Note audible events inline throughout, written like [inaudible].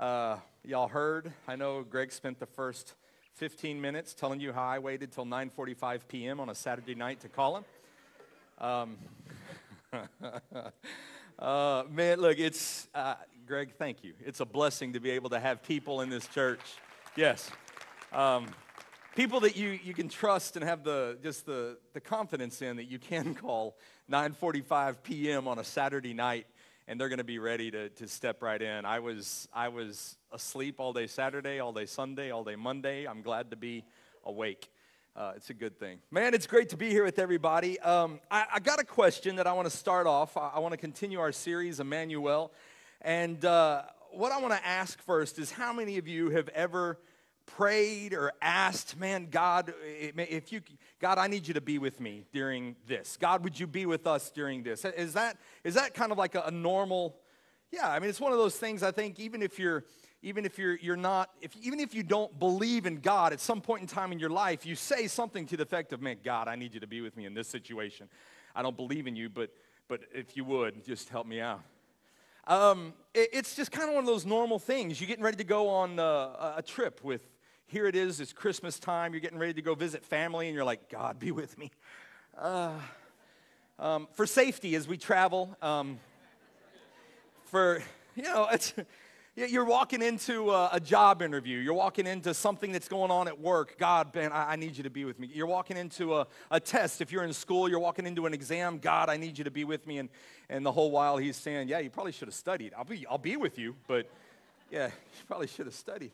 Uh, y'all heard? I know Greg spent the first 15 minutes telling you how I waited till 9:45 p.m. on a Saturday night to call him. Um, [laughs] uh, man, look, it's uh, Greg. Thank you. It's a blessing to be able to have people in this church. Yes, um, people that you you can trust and have the just the the confidence in that you can [laughs] call 9:45 p.m. on a Saturday night and they're going to be ready to, to step right in. I was, I was asleep all day Saturday, all day Sunday, all day Monday. I'm glad to be awake. Uh, it's a good thing. Man, it's great to be here with everybody. Um, I, I, got a question that I want to start off. I, I want to continue our series, Emmanuel. And uh, what I want to ask first is how many of you have ever prayed or asked, man, God, if you, God, I need you to be with me during this. God, would you be with us during this? Is that, is that kind of like a, a normal, yeah, I mean, it's one of those things I think even if you're, even if you're, you're not, if, even if you don't believe in God at some point in time in your life, you say something to the effect of, man, God, I need you to be with me in this situation. I don't believe in you, but, but if you would, just help me out. Um, it, it's just kind of one of those normal things. You're getting ready to go on uh, a trip with here it is, it's Christmas time, you're getting ready to go visit family, and you're like, God, be with me. Uh, um, for safety as we travel, um, for, you know, it's, you're walking into a, a, job interview. You're walking into something that's going on at work. God, Ben, I, I need you to be with me. You're walking into a, a, test. If you're in school, you're walking into an exam. God, I need you to be with me. And, and the whole while he's saying, Yeah, you probably should have studied. I'll be, I'll be with you, but yeah, you probably should have studied.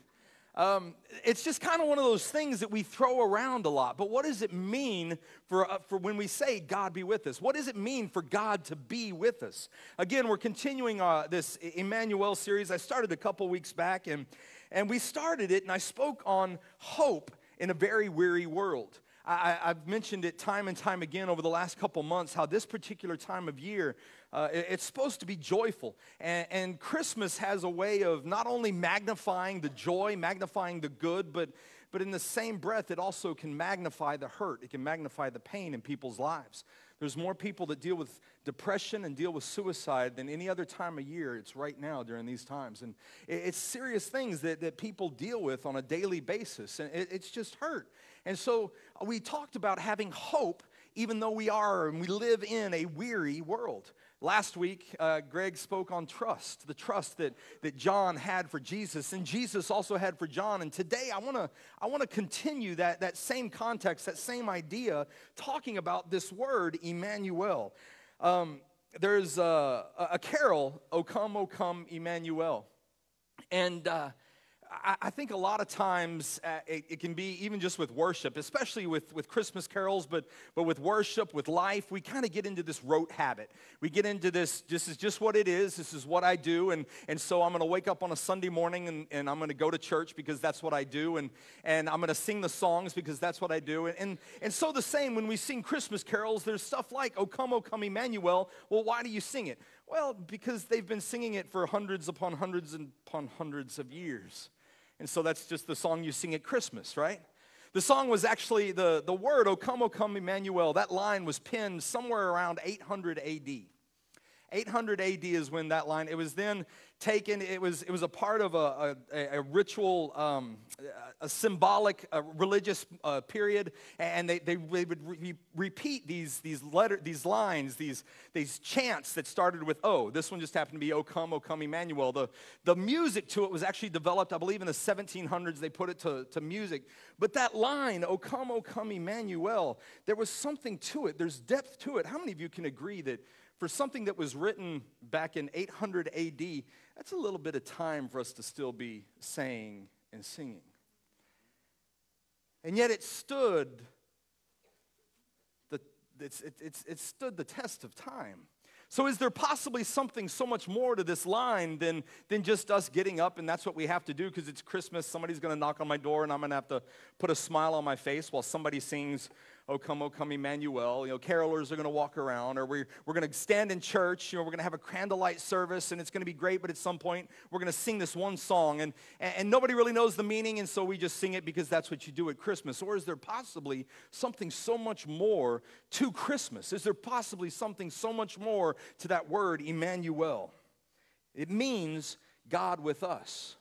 Um, it's just kind of one of those things that we throw around a lot. But what does it mean for, uh, for when we say God be with us? What does it mean for God to be with us? Again, we're continuing uh, this Emmanuel series. I started a couple weeks back, and, and we started it, and I spoke on hope in a very weary world. I, have mentioned it time and time again over the last couple months how this particular time of year uh, it's supposed to be joyful. And, and Christmas has a way of not only magnifying the joy, magnifying the good, but, but in the same breath, it also can magnify the hurt. It can magnify the pain in people's lives. There's more people that deal with depression and deal with suicide than any other time of year. It's right now during these times. And it's serious things that, that people deal with on a daily basis. And it, it's just hurt. And so uh, we talked about having hope even though we are and we live in a weary world. Last week, uh, Greg spoke on trust, the trust that, that John had for Jesus, and Jesus also had for John. And today, I want to I wanna continue that, that same context, that same idea, talking about this word, Emmanuel. Um, there's a, a, carol, O come, O come, Emmanuel. And uh, I, think a lot of times uh, it, it, can be even just with worship, especially with, with Christmas carols, but, but with worship, with life, we kind of get into this rote habit. We get into this, this is just what it is, this is what I do, and, and so I'm going to wake up on a Sunday morning and, and I'm going to go to church because that's what I do, and, and I'm going to sing the songs because that's what I do. And, and, and so the same when we sing Christmas carols, there's stuff like, O come, O come, Emmanuel. Well, why do you sing it? Well, because they've been singing it for hundreds upon hundreds and upon hundreds of years. And so that's just the song you sing at Christmas, right? The song was actually the, the word, O come, O come, Emmanuel. That line was penned somewhere around 800 AD. 800 AD is when that line, it was then taken, it was, it was a part of a, a, a ritual, um, a symbolic a religious uh, period, and they, they, they would re- repeat these, these, letter, these lines, these, these chants that started with O. This one just happened to be O come, O come, Emmanuel. The, the music to it was actually developed, I believe in the 1700s, they put it to, to music. But that line, O come, O come, Emmanuel, there was something to it, there's depth to it. How many of you can agree that for something that was written back in 800 AD, that's a little bit of time for us to still be saying and singing. And yet it stood the, it's, it, it stood the test of time. So, is there possibly something so much more to this line than, than just us getting up and that's what we have to do because it's Christmas? Somebody's going to knock on my door and I'm going to have to put a smile on my face while somebody sings O come, O come, Emmanuel. You know, carolers are going to walk around, or we're, we're going to stand in church. You know, we're going to have a candlelight service, and it's going to be great, but at some point, we're going to sing this one song, and, and nobody really knows the meaning, and so we just sing it because that's what you do at Christmas. Or is there possibly something so much more to Christmas? Is there possibly something so much more to that word, Emmanuel? It means God with us.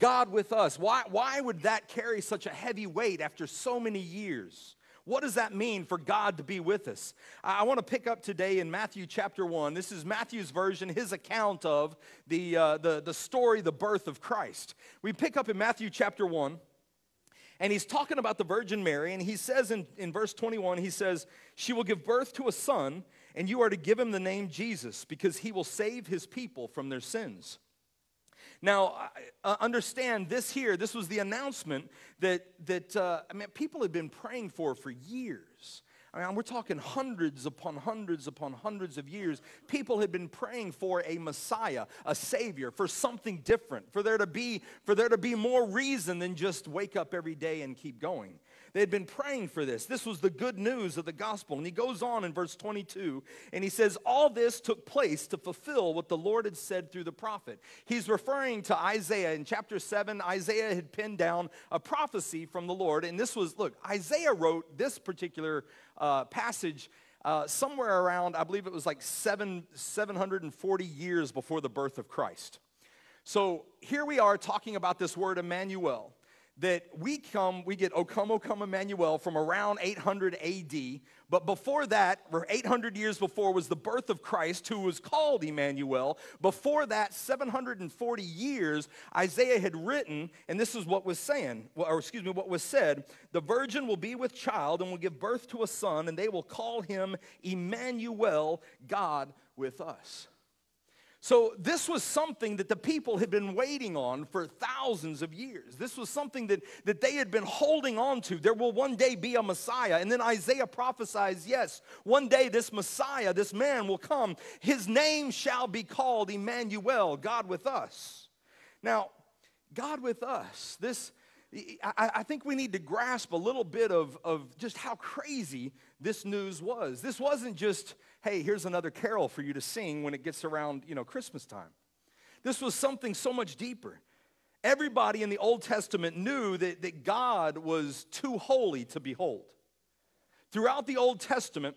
God with us. Why, why would that carry such a heavy weight after so many years? What does that mean for God to be with us? I want to pick up today in Matthew chapter 1. This is Matthew's version, his account of the, uh, the, the story, the birth of Christ. We pick up in Matthew chapter 1, and he's talking about the Virgin Mary, and he says in, in verse 21, he says, She will give birth to a son, and you are to give him the name Jesus, because he will save his people from their sins. Now, uh, understand this here, this was the announcement that, that uh, I mean, people had been praying for for years. I mean, we're talking hundreds upon hundreds upon hundreds of years. People had been praying for a Messiah, a Savior, for something different, for there to be, for there to be more reason than just wake up every day and keep going. They had been praying for this. This was the good news of the gospel. And he goes on in verse 22 and he says, All this took place to fulfill what the Lord had said through the prophet. He's referring to Isaiah. In chapter 7, Isaiah had pinned down a prophecy from the Lord. And this was, look, Isaiah wrote this particular uh, passage. Uh, somewhere around, I believe it was like seven, 740 years before the birth of Christ. So here we are talking about this word Emmanuel that we come, we get O come, O come Emmanuel from around 800 AD. But before that, 800 years before, was the birth of Christ, who was called Emmanuel. Before that, 740 years, Isaiah had written, and this is what was saying, or excuse me, what was said The virgin will be with child and will give birth to a son, and they will call him Emmanuel, God with us. So, this was something that the people had been waiting on for thousands of years. This was something that, that they had been holding on to. There will one day be a Messiah. And then Isaiah prophesies yes, one day this Messiah, this man will come. His name shall be called Emmanuel, God with us. Now, God with us, this, I, I think we need to grasp a little bit of, of just how crazy this news was. This wasn't just hey, here's another carol for you to sing when it gets around, you know, Christmas time. This was something so much deeper. Everybody in the Old Testament knew that, that God was too holy to behold. Throughout the Old Testament,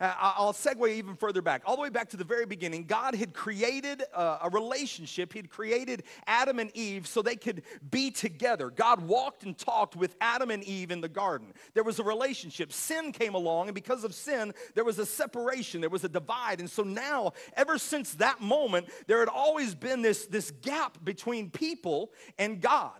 uh, I'll segue even further back, all the way back to the very beginning. God had created a, a relationship. He'd created Adam and Eve so they could be together. God walked and talked with Adam and Eve in the garden. There was a relationship. Sin came along, and because of sin, there was a separation, there was a divide. And so now, ever since that moment, there had always been this, this gap between people and God.